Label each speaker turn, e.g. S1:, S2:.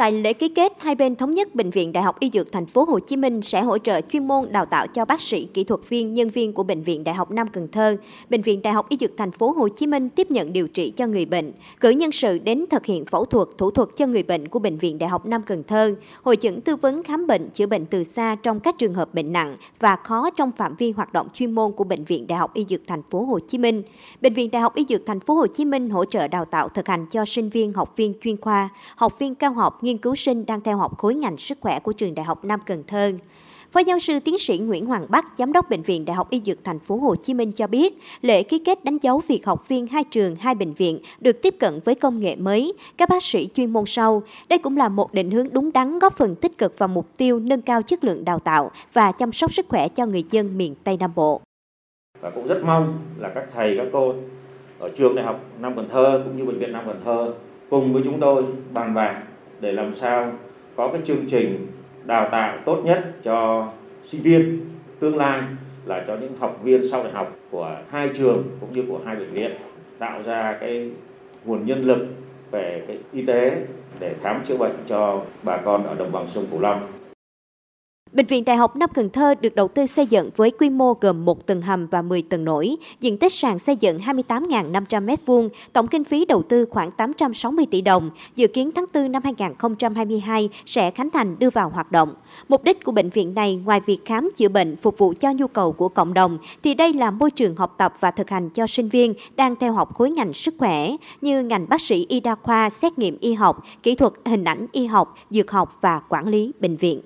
S1: Tại lễ ký kết, hai bên thống nhất Bệnh viện Đại học Y Dược Thành phố Hồ Chí Minh sẽ hỗ trợ chuyên môn đào tạo cho bác sĩ, kỹ thuật viên, nhân viên của Bệnh viện Đại học Nam Cần Thơ. Bệnh viện Đại học Y Dược Thành phố Hồ Chí Minh tiếp nhận điều trị cho người bệnh, cử nhân sự đến thực hiện phẫu thuật, thủ thuật cho người bệnh của Bệnh viện Đại học Nam Cần Thơ, hội chẩn tư vấn khám bệnh, chữa bệnh từ xa trong các trường hợp bệnh nặng và khó trong phạm vi hoạt động chuyên môn của Bệnh viện Đại học Y Dược Thành phố Hồ Chí Minh. Bệnh viện Đại học Y Dược Thành phố Hồ Chí Minh hỗ trợ đào tạo thực hành cho sinh viên, học viên chuyên khoa, học viên cao học, nghiên cứu sinh đang theo học khối ngành sức khỏe của trường Đại học Nam Cần Thơ. Phó giáo sư tiến sĩ Nguyễn Hoàng Bắc, giám đốc bệnh viện Đại học Y Dược Thành phố Hồ Chí Minh cho biết, lễ ký kết đánh dấu việc học viên hai trường, hai bệnh viện được tiếp cận với công nghệ mới, các bác sĩ chuyên môn sâu. Đây cũng là một định hướng đúng đắn góp phần tích cực vào mục tiêu nâng cao chất lượng đào tạo và chăm sóc sức khỏe cho người dân miền Tây Nam Bộ.
S2: Và cũng rất mong là các thầy các cô ở trường Đại học Nam Cần Thơ cũng như bệnh viện Nam Cần Thơ cùng với chúng tôi bàn bạc để làm sao có cái chương trình đào tạo tốt nhất cho sinh viên, tương lai là cho những học viên sau đại học của hai trường cũng như của hai bệnh viện tạo ra cái nguồn nhân lực về cái y tế để khám chữa bệnh cho bà con ở đồng bằng sông Cửu Long.
S1: Bệnh viện Đại học Nam Cần Thơ được đầu tư xây dựng với quy mô gồm một tầng hầm và 10 tầng nổi, diện tích sàn xây dựng 28.500 m2, tổng kinh phí đầu tư khoảng 860 tỷ đồng, dự kiến tháng 4 năm 2022 sẽ khánh thành đưa vào hoạt động. Mục đích của bệnh viện này ngoài việc khám chữa bệnh phục vụ cho nhu cầu của cộng đồng thì đây là môi trường học tập và thực hành cho sinh viên đang theo học khối ngành sức khỏe như ngành bác sĩ y đa khoa, xét nghiệm y học, kỹ thuật hình ảnh y học, dược học và quản lý bệnh viện.